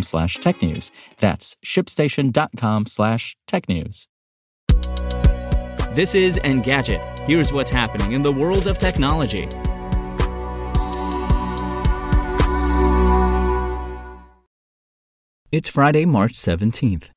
slash tech news. That's shipstation.com slash tech news. This is Engadget. Here's what's happening in the world of technology. It's Friday, March 17th.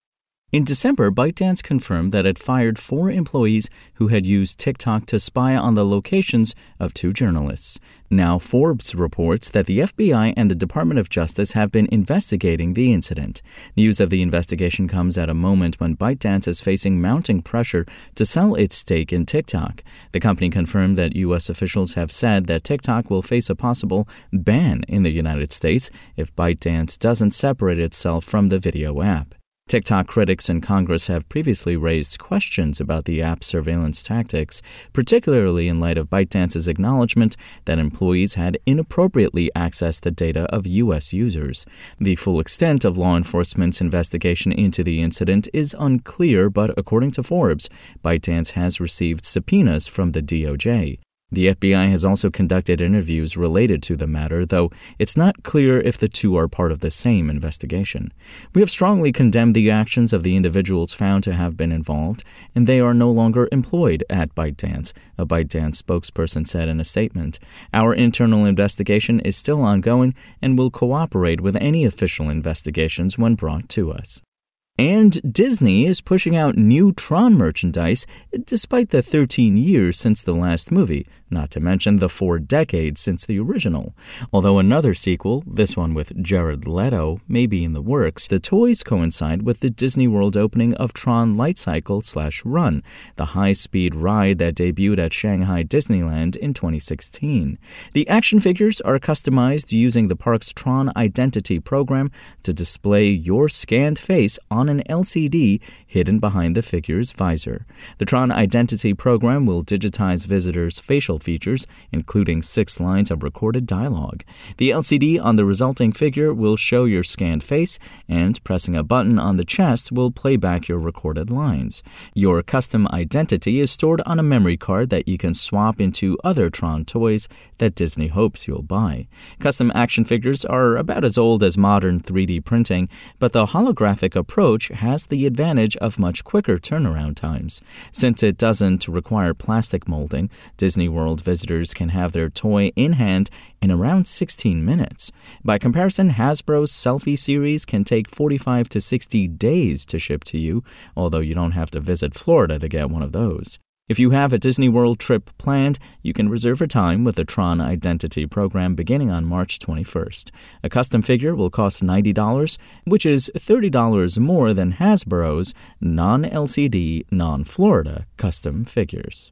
In December, ByteDance confirmed that it fired four employees who had used TikTok to spy on the locations of two journalists. Now, Forbes reports that the FBI and the Department of Justice have been investigating the incident. News of the investigation comes at a moment when ByteDance is facing mounting pressure to sell its stake in TikTok. The company confirmed that U.S. officials have said that TikTok will face a possible ban in the United States if ByteDance doesn't separate itself from the video app. TikTok critics in Congress have previously raised questions about the app's surveillance tactics, particularly in light of ByteDance's acknowledgement that employees had inappropriately accessed the data of U.S. users. The full extent of law enforcement's investigation into the incident is unclear, but according to Forbes, ByteDance has received subpoenas from the DOJ. The FBI has also conducted interviews related to the matter, though it's not clear if the two are part of the same investigation. We have strongly condemned the actions of the individuals found to have been involved, and they are no longer employed at ByteDance, a ByteDance spokesperson said in a statement. Our internal investigation is still ongoing and will cooperate with any official investigations when brought to us. And Disney is pushing out new Tron merchandise despite the 13 years since the last movie, not to mention the four decades since the original. Although another sequel, this one with Jared Leto, may be in the works, the toys coincide with the Disney World opening of Tron Light Cycle slash Run, the high-speed ride that debuted at Shanghai Disneyland in 2016. The action figures are customized using the park's Tron Identity program to display your scanned face on an LCD hidden behind the figure's visor. The Tron Identity program will digitize visitors' facial features, including six lines of recorded dialogue. The LCD on the resulting figure will show your scanned face, and pressing a button on the chest will play back your recorded lines. Your custom identity is stored on a memory card that you can swap into other Tron toys that Disney hopes you'll buy. Custom action figures are about as old as modern 3D printing, but the holographic approach has the advantage of much quicker turnaround times. Since it doesn't require plastic molding, Disney World World visitors can have their toy in hand in around 16 minutes. By comparison, Hasbro's Selfie series can take 45 to 60 days to ship to you, although you don't have to visit Florida to get one of those. If you have a Disney World trip planned, you can reserve a time with the Tron Identity program beginning on March 21st. A custom figure will cost $90, which is $30 more than Hasbro's non LCD, non Florida custom figures.